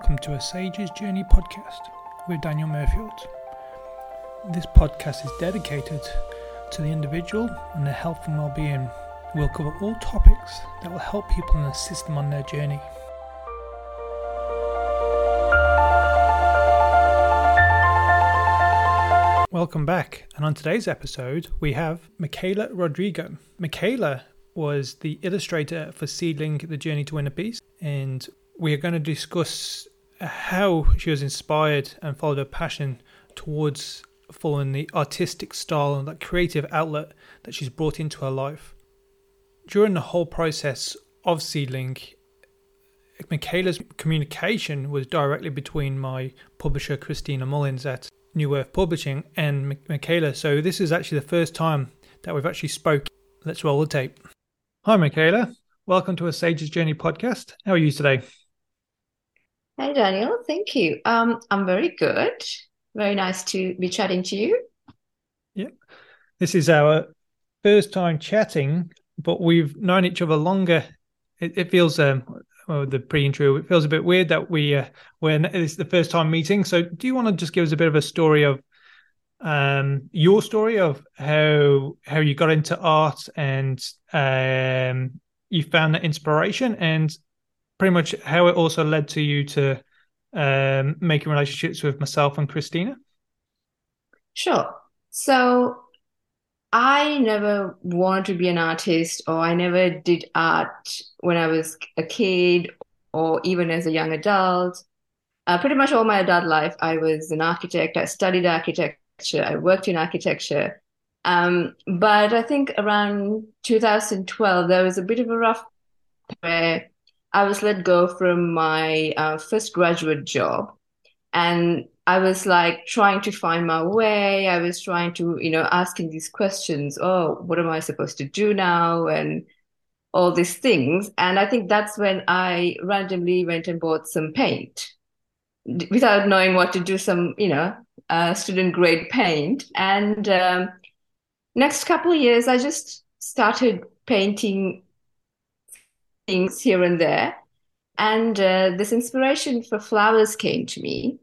welcome to a Sage's Journey podcast with Daniel Murfield. This podcast is dedicated to the individual and their health and well-being. We'll cover all topics that will help people and assist them on their journey. Welcome back, and on today's episode, we have Mekala Rodrigo. Mekala was the illustrator for Seedling The Journey to Inner Peace, and we are going to discuss how she was inspired and followed her passion towards following the artistic style and that creative outlet that she's brought into her life. During the whole process of Seedling, Mekala's communication was directly between my publisher Christina Mullins at New Earth Publishing and Mekala. So this is actually the first time that we've actually spoke. Let's roll the tape. Hi, Mekala. Welcome to a Sage's Journey podcast. How are you today? Hey, Daniel. Thank you. Um, I'm very good. Very nice to be chatting to you. Yeah. This is our first time chatting, but we've known each other longer. It, it feels, um, well, the pre-intro, it feels a bit weird that we, uh, when it's the first time meeting. So do you want to just give us a bit of a story of um, your story of how how you got into art and um, you found that inspiration and pretty much how it also led to you to um, making relationships with myself and Christina? Sure. So I never wanted to be an artist, or I never did art when I was a kid, or even as a young adult. Uh, pretty much all my adult life, I was an architect. I studied architecture. I worked in architecture. Um, but I think around 2012, there was a bit of a rough where I was let go from my uh, first graduate job. And I was like trying to find my way. I was trying to, you know, asking these questions. Oh, what am I supposed to do now? And all these things. And I think that's when I randomly went and bought some paint without knowing what to do, some, you know, uh, student grade paint. And um, next couple of years, I just started painting things here and there. And uh, this inspiration for flowers came to me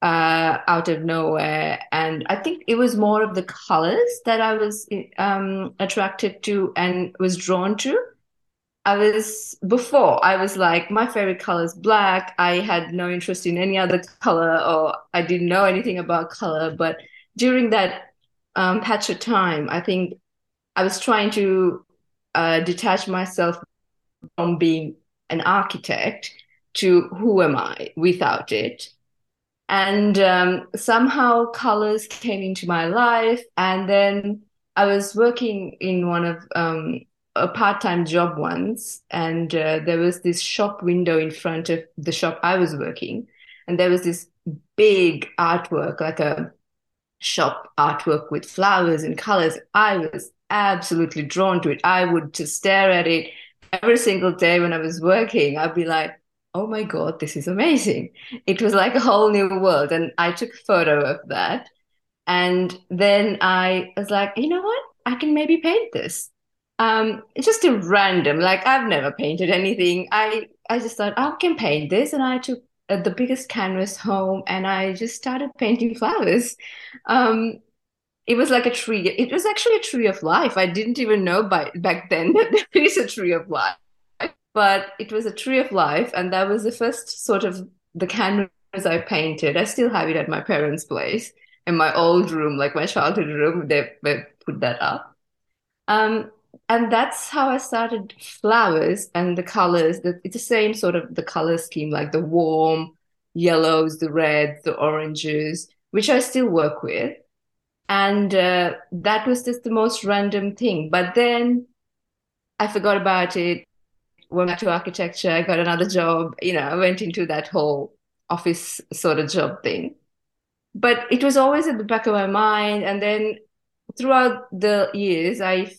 uh, out of nowhere. And I think it was more of the colors that I was um, attracted to and was drawn to. I was before I was like my favorite color is black. I had no interest in any other color, or I didn't know anything about color. But during that um, patch of time, I think I was trying to uh, detach myself from being an architect to who am I without it. And um, somehow colors came into my life. And then I was working in one of um, a part time job once, and uh, there was this shop window in front of the shop I was working. And there was this big artwork, like a shop artwork with flowers and colors. I was absolutely drawn to it. I would just stare at it every single day when I was working, I'd be like, oh my God, this is amazing. It was like a whole new world. And I took a photo of that. And then I was like, you know what? I can maybe paint this. Um, just a random, like I've never painted anything. I, I just thought, oh, I can paint this. And I took uh, the biggest canvas home and I just started painting flowers. Um, it was like a tree. It was actually a tree of life. I didn't even know by back then that there is a tree of life. But it was a tree of life, and that was the first sort of the canvas I painted. I still have it at my parents' place in my old room, like my childhood room. They, they put that up. Um, and that's how I started flowers and the colors. That it's the same sort of the color scheme, like the warm yellows, the reds, the oranges, which I still work with and uh, that was just the most random thing. But then i forgot about it went back to architecture i got another job you know i went into that whole office sort of job thing. But it was always at the back of my mind. And then throughout the years i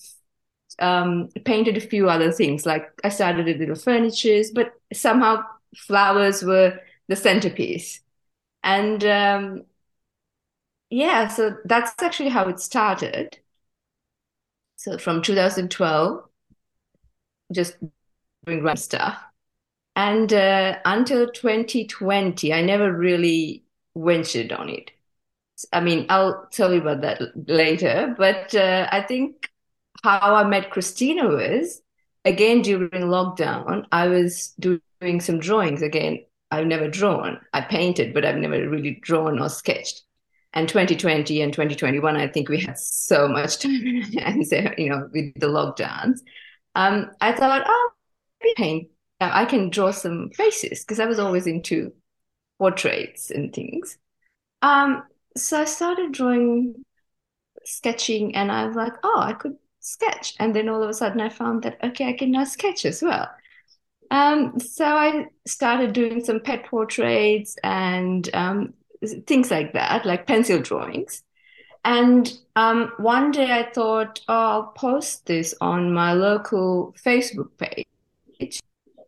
um, painted a few other things. Like i started with little furnitures but somehow flowers were the centerpiece. And um, yeah, so that's actually how it started. So from 2012, just doing random stuff. And uh, until 2020, I never really ventured on it. I mean, I'll tell you about that later. But uh, I think how I met Christina was again during lockdown. I was doing some drawings again. I've never drawn. I painted, but I've never really drawn or sketched. And 2020 and 2021, I think we had so much time and you know, with the lockdowns. Um, I thought, oh, paint. I can draw some faces because I was always into portraits and things. Um, so I started drawing, sketching, and I was like, oh, I could sketch. And then all of a sudden I found that, okay, I can now sketch as well. Um, so I started doing some pet portraits and um, things like that, like pencil drawings. And um, one day I thought, oh, I'll post this on my local Facebook page.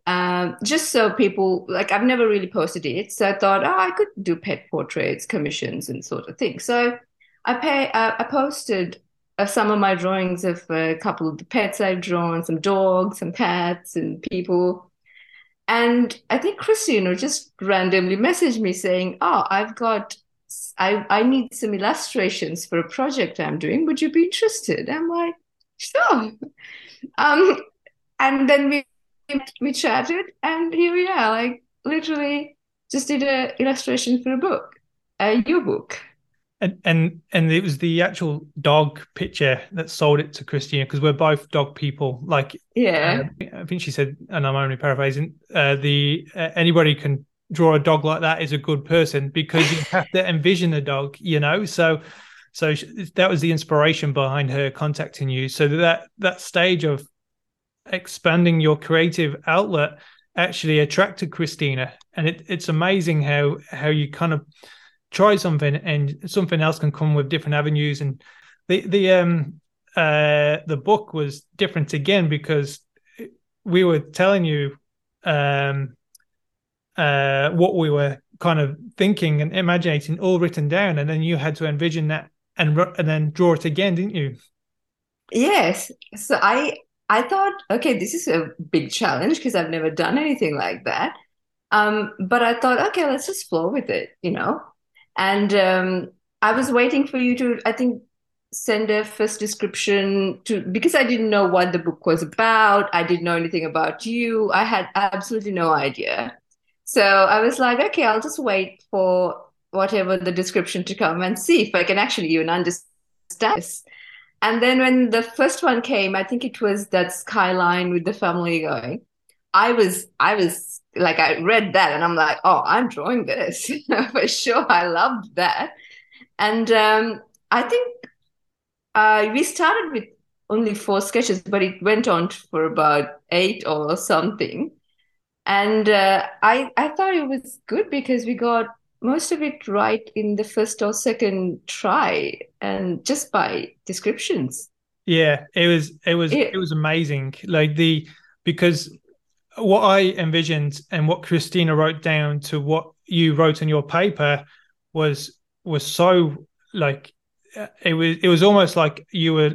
Um, just so people like I've never really posted it, so I thought, oh, I could do pet portraits, commissions, and sort of thing. So I pay, uh, I posted uh, some of my drawings of a couple of the pets I've drawn, some dogs, some cats, and people. And I think Christina just randomly messaged me saying, "Oh, I've got, I I need some illustrations for a project I'm doing. Would you be interested?" I'm like, "Sure." Um, and then we we chatted, and here we are. Like literally, just did a illustration for a book, a your book. And and and it was the actual dog picture that sold it to Christina because we're both dog people. Like, yeah, uh, I think she said, and I'm only paraphrasing. Uh, the uh, anybody can draw a dog like that is a good person because you have to envision a dog, you know. So, so that was the inspiration behind her contacting you. So that that stage of expanding your creative outlet actually attracted Christina, and it, it's amazing how how you kind of try something and something else can come with different avenues. And the the um uh the book was different again because we were telling you um uh what we were kind of thinking and imagining all written down, and then you had to envision that and and then draw it again, didn't you? Yes. So I I thought, okay, this is a big challenge because I've never done anything like that. Um, but I thought, okay, let's just flow with it, you know. And um, I was waiting for you to, I think, send a first description to because I didn't know what the book was about. I didn't know anything about you. I had absolutely no idea. So I was like, okay, I'll just wait for whatever the description to come and see if I can actually even understand this. And then when the first one came, I think it was that skyline with the family going. I was, I was like, I read that and I'm like, oh, I'm drawing this for sure. I loved that. And um, I think uh, we started with only four sketches, but it went on for about eight or something. And uh, I, I thought it was good because we got most of it right in the first or second try and just by descriptions yeah it was it was it, it was amazing like the because what i envisioned and what christina wrote down to what you wrote in your paper was was so like it was it was almost like you were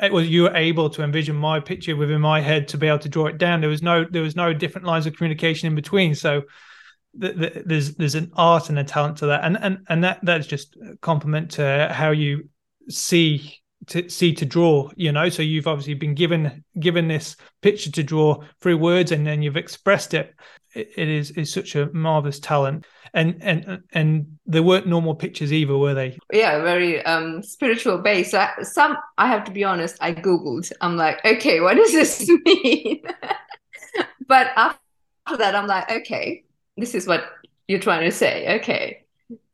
it was you were able to envision my picture within my head to be able to draw it down. There was no there was no different lines of communication in between. So the, the, there's there's an art and a talent to that, and and and that that's just a compliment to how you see to see to draw. You know, so you've obviously been given given this picture to draw through words, and then you've expressed it. it, it is is such a marvelous talent, and and and there weren't normal pictures either, were they? Yeah, very um spiritual base. some I have to be honest, I googled. I'm like, okay, what does this mean? but after that, I'm like, okay, this is what you're trying to say. Okay.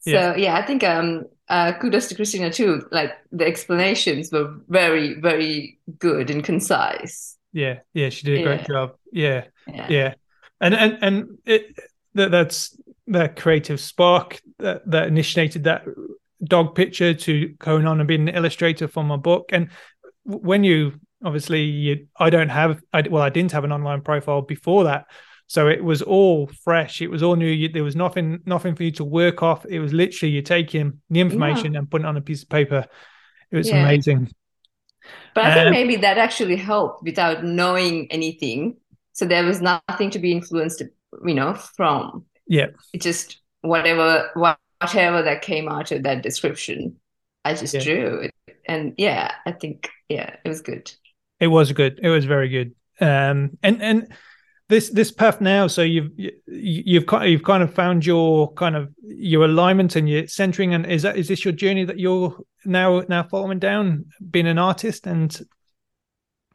So yeah, I think um uh, kudos to Christina too. Like the explanations were very, very good and concise. Yeah, yeah, she did a great yeah. job. Yeah, yeah, yeah, and and and it that that's that creative spark that that initiated that dog picture to going on and being an illustrator for my book. And when you obviously you, I don't have, I, well, I didn't have an online profile before that. So it was all fresh. It was all new. There was nothing, nothing for you to work off. It was literally you taking the information yeah. and putting it on a piece of paper. It was yeah. amazing. But I think um, maybe that actually helped without knowing anything. So there was nothing to be influenced, you know, from. Yeah. It just whatever whatever that came out of that description, I just yeah. drew it. And yeah, I think yeah, it was good. It was good. It was very good. Um and and this this path now so you've you've kind you've kind of found your kind of your alignment and your centering and is that is this your journey that you're now now following down being an artist and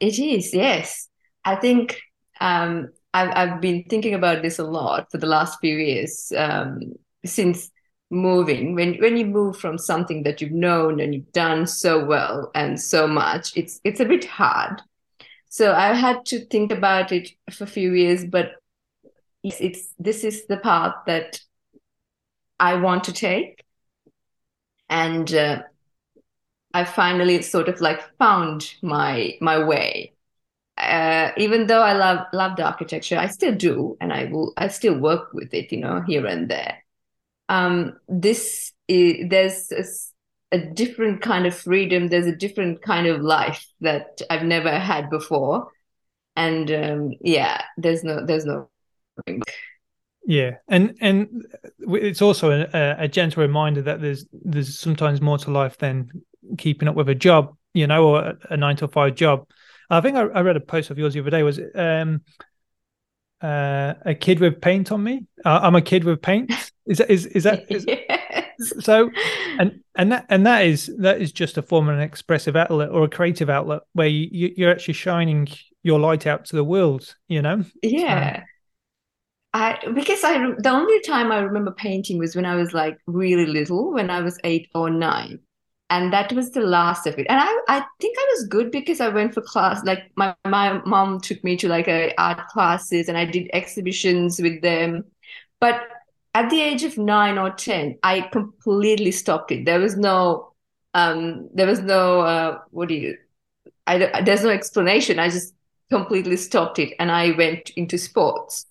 it is yes. I think um i've, I've been thinking about this a lot for the last few years um since moving. When when you move from something that you've known and you've done so well and so much it's it's a bit hard so I had to think about it for a few years, but it's, it's this is the path that I want to take, and uh, I finally sort of like found my my way. Uh, even though I love loved architecture, I still do, and I will I still work with it, you know, here and there. Um, this is, there's a different kind of freedom. There's a different kind of life that I've never had before, and um, yeah, there's no, there's no. Yeah, and and it's also a, a gentle reminder that there's there's sometimes more to life than keeping up with a job, you know, or a, a nine to five job. I think I, I, read a post of yours the other day. Was it um, uh, a kid with paint on me? Uh, I'm a kid with paint. Is that is is that? Is, yeah so and and that and that is that is just a form of an expressive outlet or a creative outlet where you, you're actually shining your light out to the world you know yeah I because I the only time I remember painting was when I was like really little, when I was eight or nine, and that was the last of it. And I I think I was good because I went for class. Like my my mom took me to like a art classes, and I did exhibitions with them. But at the age of nine or 10, I completely stopped it. There was no, um, there was no, uh, what do you, I, there's no explanation. I just completely stopped it and I went into sports.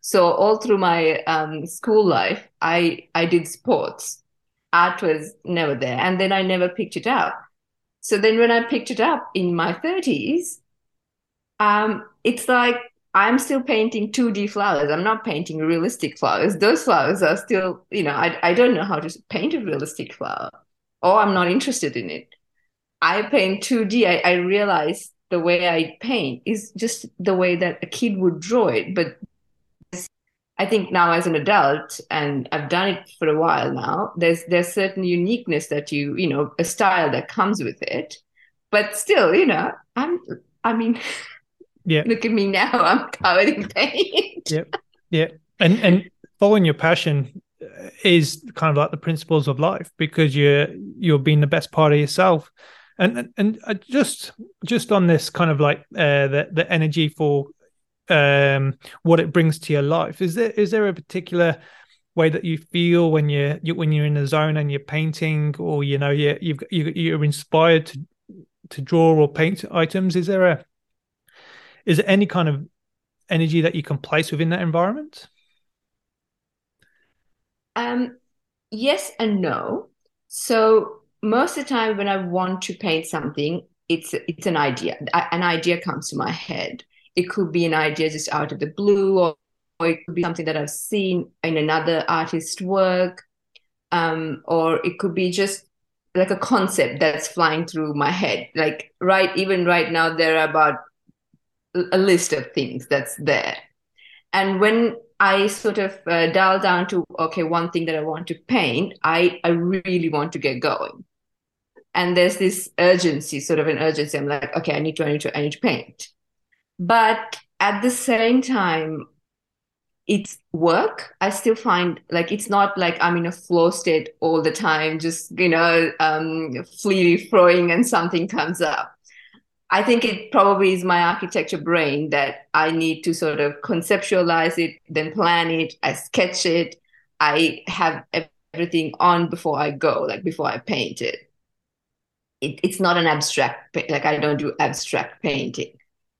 So all through my um, school life, I, I did sports. Art was never there. And then I never picked it up. So then when I picked it up in my 30s, um, it's like I'm still painting 2D flowers. I'm not painting realistic flowers. Those flowers are still, you know, I, I don't know how to paint a realistic flower or I'm not interested in it. I paint 2D. I, I realize the way I paint is just the way that a kid would draw it. But I think now as an adult, and I've done it for a while now, there's there's certain uniqueness that you, you know, a style that comes with it. But still, you know, I'm I mean Yeah. Look at me now. I'm covered in paint. Yep. Yeah. And and following your passion is kind of like the principles of life because you're you're being the best part of yourself. And and just just on this kind of like uh, the the energy for um what it brings to your life is there is there a particular way that you feel when you're you, when you're in the zone and you're painting or you know you you've you, you're inspired to to draw or paint items is there a is there any kind of energy that you can place within that environment? Um, yes and no. So most of the time when I want to paint something, it's it's an idea. An idea comes to my head. It could be an idea just out of the blue, or, or it could be something that I've seen in another artist's work, um, or it could be just like a concept that's flying through my head. Like right, even right now, there are about a list of things that's there. And when I sort of uh, dial down to, okay, one thing that I want to paint, I, I really want to get going. And there's this urgency, sort of an urgency. I'm like, okay, I need to, I need to, I need to paint. But at the same time, it's work. I still find like it's not like I'm in a flow state all the time, just you know, um, freely throwing and something comes up. I think it probably is my architecture brain that I need to sort of conceptualize it, then plan it, I sketch it, I have everything on before I go, like before I paint it. it it's not an abstract, like I don't do abstract painting.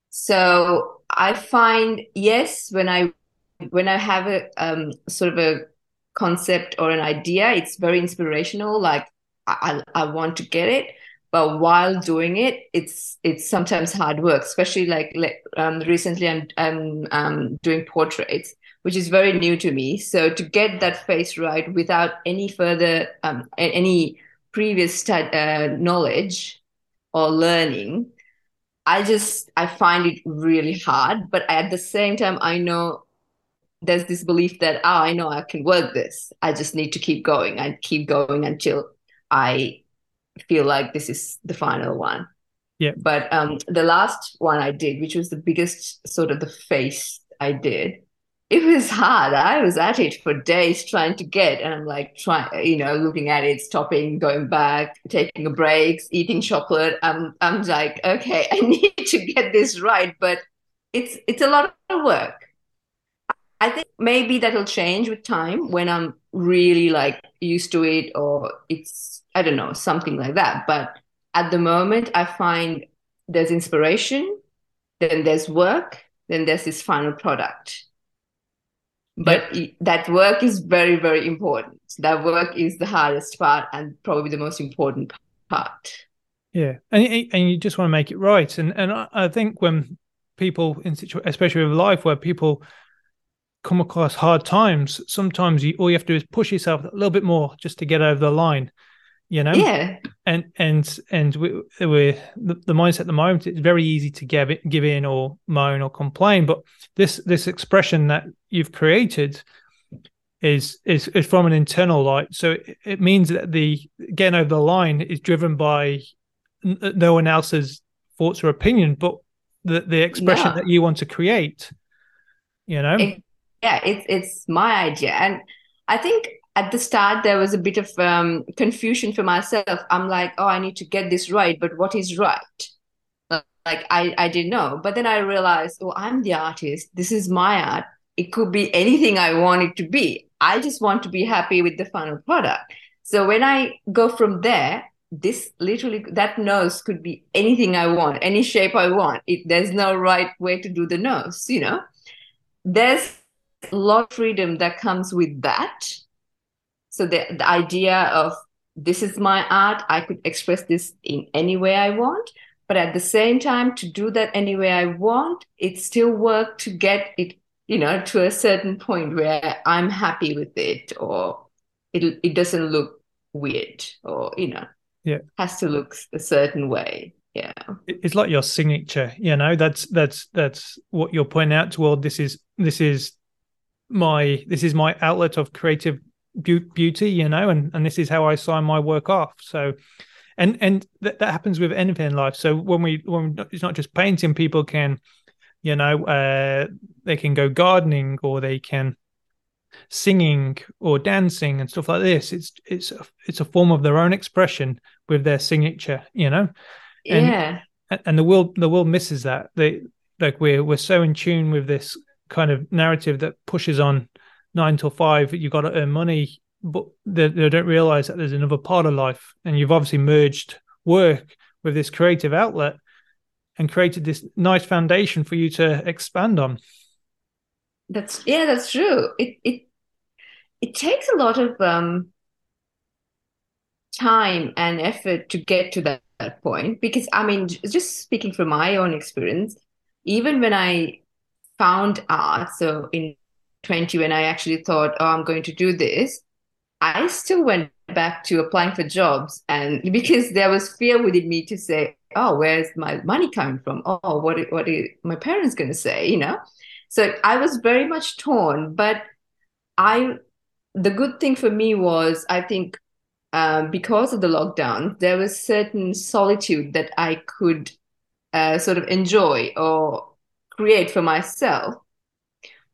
So I find, yes, when I when I have a um, sort of a concept or an idea, it's very inspirational. Like I, I want to get it but while doing it it's it's sometimes hard work especially like, like um, recently i'm i'm um, doing portraits which is very new to me. So to get that face right without any further um, any previous uh, knowledge or learning i just i find it really hard. But at the same time i know there's this belief that oh i know i can work this. I just need to keep going and keep going until i feel like this is the final one. Yeah. But um the last one i did which was the biggest sort of the face i did it was hard. I was at it for days trying to get and i'm like trying you know looking at it stopping going back taking a breaks eating chocolate. I'm i'm like okay i need to get this right but it's it's a lot of work. I think maybe that'll change with time when I'm really like used to it or it's I don't know, something like that. But at the moment I find there's inspiration, then there's work, then there's this final product. But yep. that work is very, very important. That work is the hardest part and probably the most important part. Yeah, and and you just want to make it right, and and I think when people in situ- especially with life where people come across hard times, sometimes you all you have to do is push yourself a little bit more just to get over the line. You know, yeah, and and and we, we the, the mindset at the moment. It's very easy to give it, give in or moan or complain, but this this expression that you've created is is is from an internal light. So it, it means that the getting over the line is driven by uh, no one else's thoughts or opinion, but the the expression no. that you want to create. You know, it, yeah, it's it's my idea, and I think at the start there was a bit of um, confusion for myself. I'm like, oh, I need to get this right, but what is right? Like I I didn't know, but then I realized, oh, I'm the artist. This is my art. It could be anything I want it to be. I just want to be happy with the final product. So when I go from there, this literally that nose could be anything I want, any shape I want. It, there's no right way to do the nose, you know. There's a lot of freedom that comes with that. So the, the idea of this is my art, I could express this in any way I want. But at the same time, to do that any way I want, it still work to get it, you know, to a certain point where I'm happy with it or it it doesn't look weird or, you know, yeah. has to look a certain way yeah it's like your signature you know that's that's that's what you're pointing out toward this is this is my this is my outlet of creative beauty you know and and this is how i sign my work off. So and and that, that happens with anything in life. So when we when it's not just painting people can you know uh they can go gardening or they can singing or dancing and stuff like this. It's it's a, it's a form of their own expression with their signature you know? And, yeah. and the world the world misses that. They like we're we're so in tune with this kind of narrative that pushes on nine till five. you've got to earn money, but they, they don't realize that there's another part of life, and you've obviously merged work with this creative outlet and created this nice foundation for you to expand on. That's yeah, that's true. It it it takes a lot of um, time and effort to get to that, that point because I mean, just speaking from my own experience, even when I found art. So in 20, when I actually thought, oh, I'm going to do this, I still went back to applying for jobs. And because there was fear within me to say, oh, where's my money coming from? Oh, what, what are my parents going to say? You know? So I was very much torn. But I, the good thing for me was, I think, um, because of the lockdown, there was certain solitude that I could uh, sort of enjoy or create for myself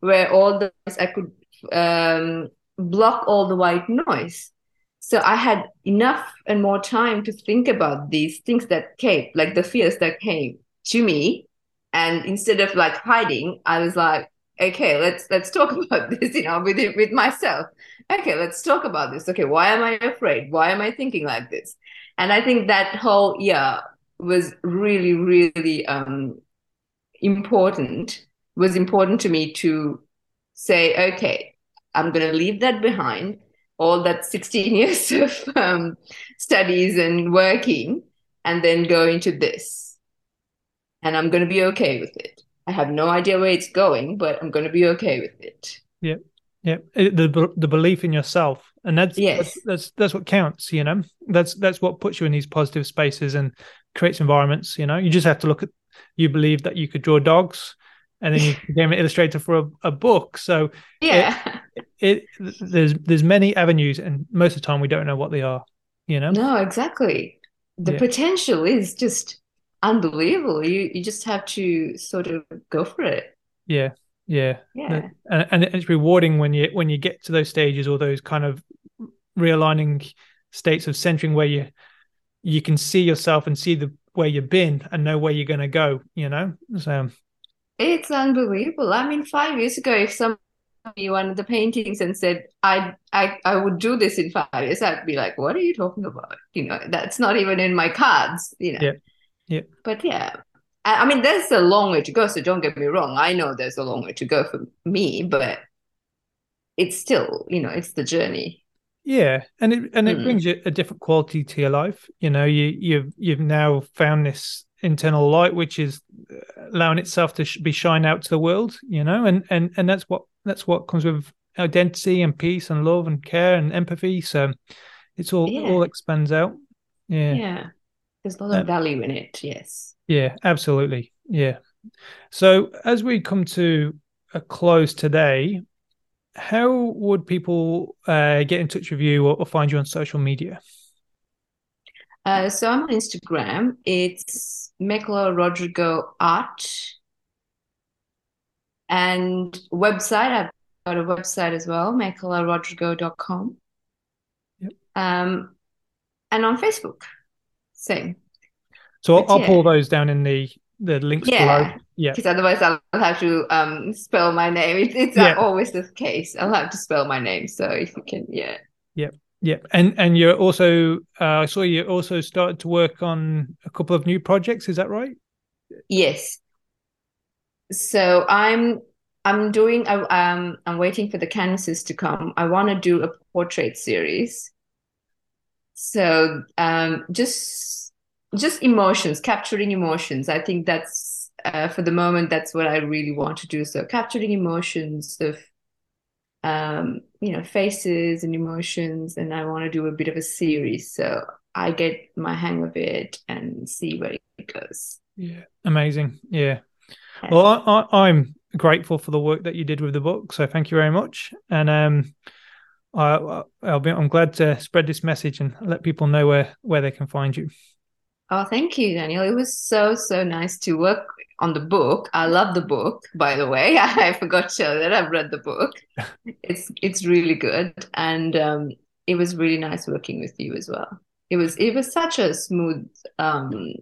where all the I could um, block all the white noise. So I had enough and more time to think about these things that came, like the fears that came to me. And instead of like hiding, I was like, okay, let's let's talk about this, you know, with with myself. Okay, let's talk about this. Okay, why am I afraid? Why am I thinking like this? And I think that whole year was really, really um, important was important to me to say, okay, I'm going to leave that behind, all that 16 years of um, studies and working, and then go into this. And I'm going to be okay with it. I have no idea where it's going, but I'm going to be okay with it. Yeah. Yeah. The, the belief in yourself. And that's, yes. that's, that's, that's what counts, you know, that's, that's what puts you in these positive spaces and creates environments, you know, you just have to look at, you believe that you could draw dogs and then you became an illustrator for a, a book. So yeah, it, it, there's, there's many avenues and most of the time we don't know what they are, you know? No, exactly. The yeah. potential is just unbelievable. You you just have to sort of go for it. Yeah, yeah, yeah. And and it's rewarding when you when you get to those stages or those kind of realigning states of centering where you you can see yourself and see the where you've been and know where you're going to go. You know, so it's unbelievable. I mean, five years ago, if some me one of the paintings and said I, I I would do this in five years, I'd be like, "What are you talking about?" You know, that's not even in my cards. You know. Yeah. Yeah. But yeah, I, I mean, there's a long way to go. So don't get me wrong. I know there's a long way to go for me, but it's still, you know, it's the journey. Yeah, and it and it mm. brings you a different quality to your life. You know, you you've you've now found this internal light, which is allowing itself to sh- be shine out to the world. You know, and and and that's what that's what comes with identity and peace and love and care and empathy. So it's all yeah. all expands out. Yeah. Yeah. There's a lot of value in it. Yes. Yeah, absolutely. Yeah. So as we come to a close today, how would people uh, get in touch with you or, or find you on social media? Uh, so I'm on Instagram. It's Mekala Rodrigo Art. And website, I've got a website as well, mekalarodrigo.com. Yep. Um, and on Facebook. Same. So I'll, I'll yeah. pull those down in the the links yeah. below. Yeah. Because otherwise I'll have to um spell my name. It, it's yeah. always the case. I'll have to spell my name. So if you can, yeah. Yep. Yep. And and you're also uh, I saw you also started to work on a couple of new projects. Is that right? Yes. So I'm I'm doing um I'm waiting for the canvases to come. I want to do a portrait series. So um just just emotions, capturing emotions. I think that's uh, for the moment that's what I really want to do. So capturing emotions of um, you know faces and emotions, and I want to do a bit of a series. So I get my hang of it and see where it goes. Yeah, amazing. Yeah. Well, I, i'm grateful for the work that you did with the book. So thank you very much. And um, I, I'll be, I'm glad to spread this message and let people know where where they can find you. Oh, thank you, Daniel. It was so, so nice to work on the book. I love the book, by the way. I forgot to show that I've read the book. it's it's really good. And um, it was really nice working with you as well. It was it was such a smooth um,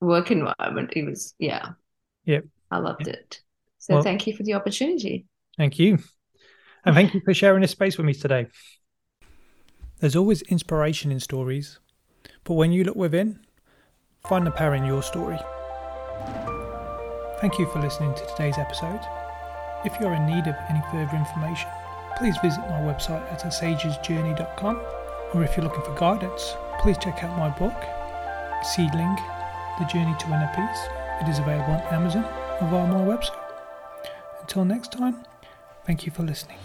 work environment. It was yeah. Yep. I loved yep. it. So well, thank you for the opportunity. Thank you. And thank you for sharing this space with me today. There's always inspiration in stories, but when you look within, Find the power in your story. Thank you for listening to today's episode. If you're in need of any further information, please visit my website at asagesjourney.com. Or if you're looking for guidance, please check out my book, Seedling The Journey to Inner Peace. It is available on Amazon or via my website. Until next time, thank you for listening.